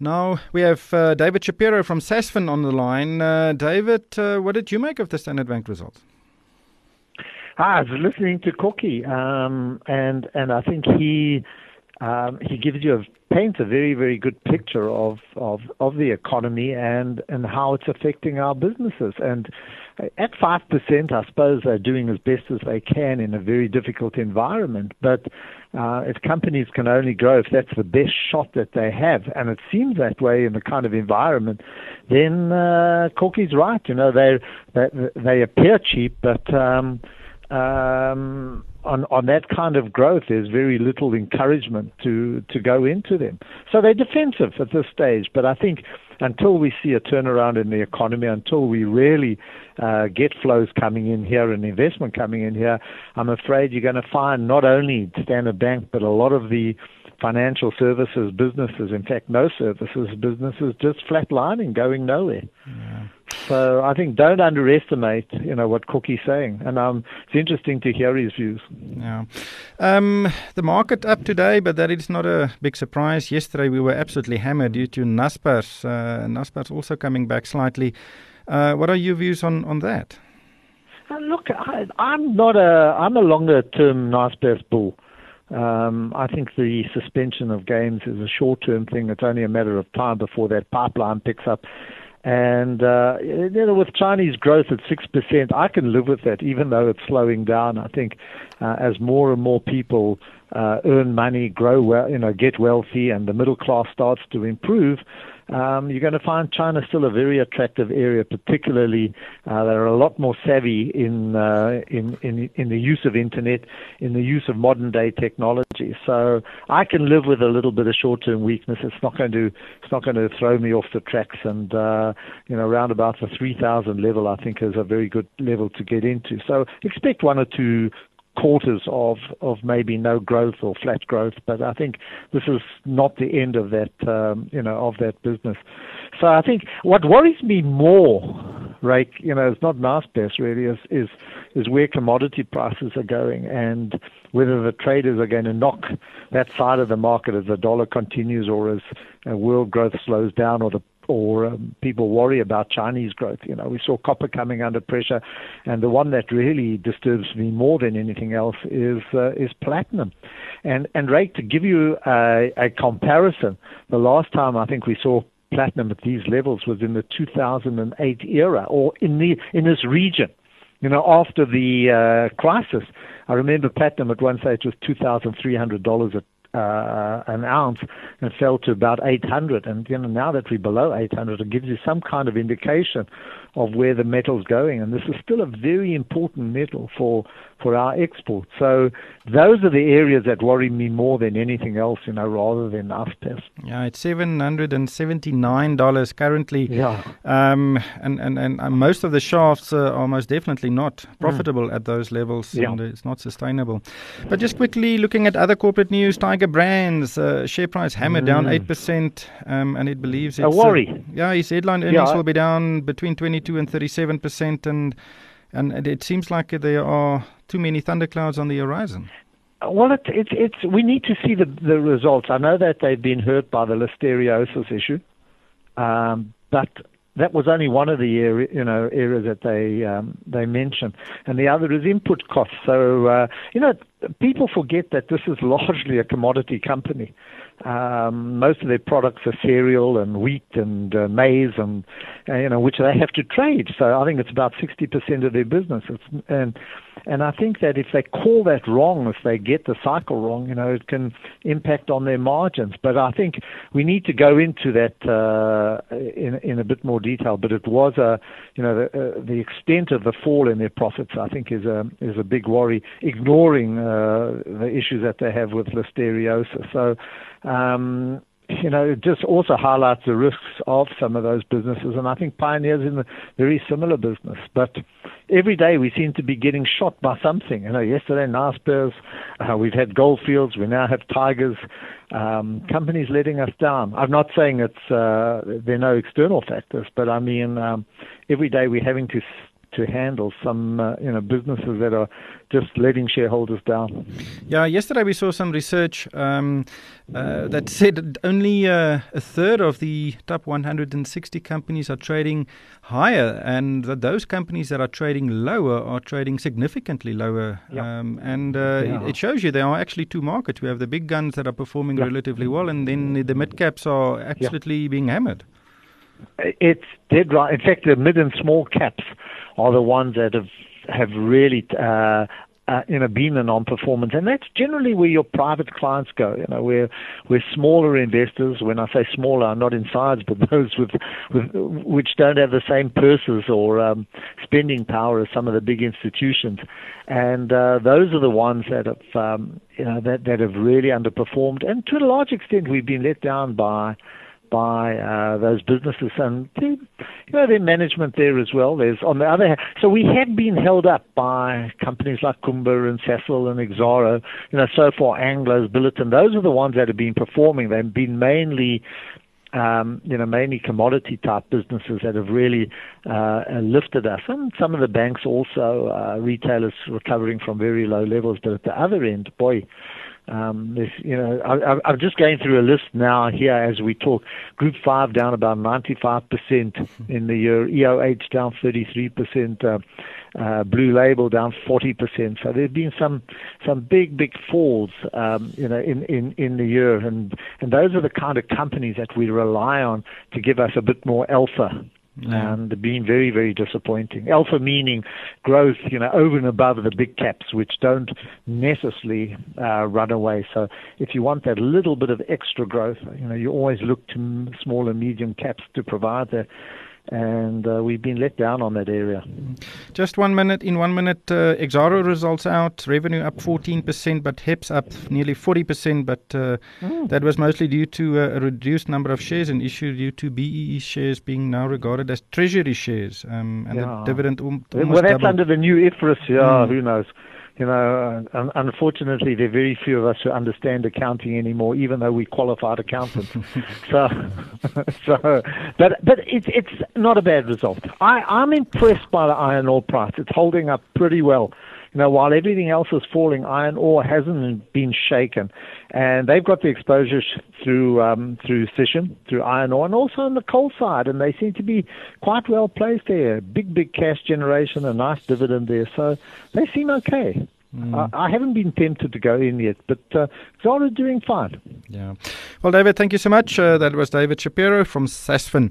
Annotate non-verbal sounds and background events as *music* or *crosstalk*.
Now we have uh, David Shapiro from Sasfin on the line. Uh, David, uh, what did you make of the Standard Bank results? I was listening to Corky, um, and and I think he um, he gives you a paints a very very good picture of of of the economy and and how it's affecting our businesses and at 5%, I suppose they're doing as best as they can in a very difficult environment. But uh, if companies can only grow if that's the best shot that they have, and it seems that way in the kind of environment, then uh, Corky's right. You know, they they, they appear cheap, but um, um, on on that kind of growth, there's very little encouragement to to go into them. So they're defensive at this stage. But I think until we see a turnaround in the economy, until we really uh, get flows coming in here and investment coming in here, I'm afraid you're going to find not only Standard Bank but a lot of the financial services businesses, in fact, no services businesses, just flatlining, going nowhere. Yeah. So I think don't underestimate, you know, what Corky's saying, and um, it's interesting to hear his views. Yeah, um, the market up today, but that is not a big surprise. Yesterday we were absolutely hammered due to Naspers. Uh, Naspers also coming back slightly. Uh, what are your views on on that? Uh, look, I, I'm not a I'm a longer term Naspers bull. Um, I think the suspension of games is a short term thing. It's only a matter of time before that pipeline picks up. And uh, you know, with Chinese growth at six percent, I can live with that, even though it's slowing down. I think uh, as more and more people uh, earn money, grow well, you know, get wealthy, and the middle class starts to improve, um, you're going to find China still a very attractive area. Particularly, uh, they're a lot more savvy in, uh, in in in the use of internet, in the use of modern day technology. So I can live with a little bit of short term weakness. It's not going to it's not going to throw me off the tracks. And uh, you know, around about the 3,000 level, I think is a very good level to get into. So expect one or two quarters of of maybe no growth or flat growth, but I think this is not the end of that um, you know of that business. So I think what worries me more, right, you know, it's not Naspers really, is is is where commodity prices are going and whether the traders are going to knock that side of the market as the dollar continues or as uh, world growth slows down or the or um, people worry about Chinese growth. You know, we saw copper coming under pressure, and the one that really disturbs me more than anything else is uh, is platinum. And and Ray, to give you a, a comparison, the last time I think we saw platinum at these levels was in the 2008 era, or in the in this region. You know, after the uh, crisis, I remember platinum at one stage was two thousand three hundred dollars uh, an ounce and fell to about 800. And you know, now that we're below 800, it gives you some kind of indication of where the metal's going. And this is still a very important metal for for our export. So those are the areas that worry me more than anything else, you know, rather than Naspers. Yeah, it's seven hundred and seventy nine dollars currently. Yeah. Um, and and and uh, most of the shafts uh, are most definitely not profitable mm. at those levels, yeah. and it's not sustainable. But just quickly looking at other corporate news, Tiger Brands uh, share price hammered mm. down eight percent, um, and it believes it's a worry. Uh, yeah, his headline earnings yeah. will be down between 22 and 37 percent, and and it seems like there are too many thunderclouds on the horizon. Well, it's it's it's we need to see the the results. I know that they've been hurt by the listeriosis issue, um, but that was only one of the you know areas that they um, they mentioned, and the other is input costs. So uh, you know people forget that this is largely a commodity company. Um, most of their products are cereal and wheat and uh, maize, and uh, you know which they have to trade. So I think it's about 60% of their business. It's, and and I think that if they call that wrong, if they get the cycle wrong, you know, it can impact on their margins. But I think we need to go into that uh, in in a bit more detail. But it was a, you know, the, uh, the extent of the fall in their profits, I think, is a is a big worry, ignoring uh, the issues that they have with listeriosis. So. Um, you know, it just also highlights the risks of some of those businesses. And I think Pioneer's in a very similar business. But every day we seem to be getting shot by something. You know, yesterday Naspers, uh, we've had Goldfields, we now have Tigers. Um, companies letting us down. I'm not saying it's uh, there are no external factors, but I mean um, every day we're having to to handle some uh, you know businesses that are just letting shareholders down. Yeah, yesterday we saw some research um, uh, that said only uh, a third of the top 160 companies are trading higher, and that those companies that are trading lower are trading significantly lower. Um, and uh, yeah. it, shows you there are actually two markets. We have the big guns that are performing relatively well, and then the mid caps are absolutely being hammered. It's dead right. In fact, the mid and small caps are the ones that have have really uh, uh, you know, been a non-performance, and that's generally where your private clients go. You know, where where smaller investors, when I say smaller, I'm not in size, but *laughs* those with, with which don't have the same purses or um, spending power as some of the big institutions, and uh, those are the ones that have um, you know that that have really underperformed, and to a large extent, we've been let down by by uh, those businesses and you know their management there as well. There's on the other hand, so we have been held up by companies like Kumba and Cecil and Exxaro, you know, so far Anglo's, Billiton. Those are the ones that have been performing. They've been mainly um, you know, mainly commodity type businesses that have really uh, lifted us. And some of the banks also, uh, retailers recovering from very low levels. But at the other end, boy, um, this, you know, I, I'm just going through a list now here as we talk. Group five down about 95% in the year. EOH down 33%. Uh, uh, Blue Label down 40%. So there's been some some big big falls, um, you know, in, in, in the year, and and those are the kind of companies that we rely on to give us a bit more alpha. And being very, very disappointing. Alpha meaning growth, you know, over and above the big caps, which don't necessarily uh, run away. So if you want that little bit of extra growth, you know, you always look to small and medium caps to provide that and uh, we've been let down on that area. Just one minute. In one minute, uh, Exxaro results out. Revenue up 14%, but HEPS up nearly 40%. But uh, mm. that was mostly due to uh, a reduced number of shares in issue due to BEE shares being now regarded as treasury shares, um, and yeah. the dividend um, Well, that's doubled. under the new IFRS. Yeah, mm. who knows? You know, uh, unfortunately, there are very few of us who understand accounting anymore, even though we qualified accountants. *laughs* so, *laughs* so, but but it's it's not a bad result. I I'm impressed by the iron ore price. It's holding up pretty well. You know, while everything else is falling, iron ore hasn't been shaken, and they've got the exposure through um, through Sishen, through iron ore, and also on the coal side, and they seem to be quite well placed there. Big, big cash generation, a nice dividend there, so they seem okay. Mm. I, I, haven't been tempted to go in yet, but uh, Zara doing fine. Yeah. Well, David, thank you so much. Uh, that was David Shapiro from Sasfin.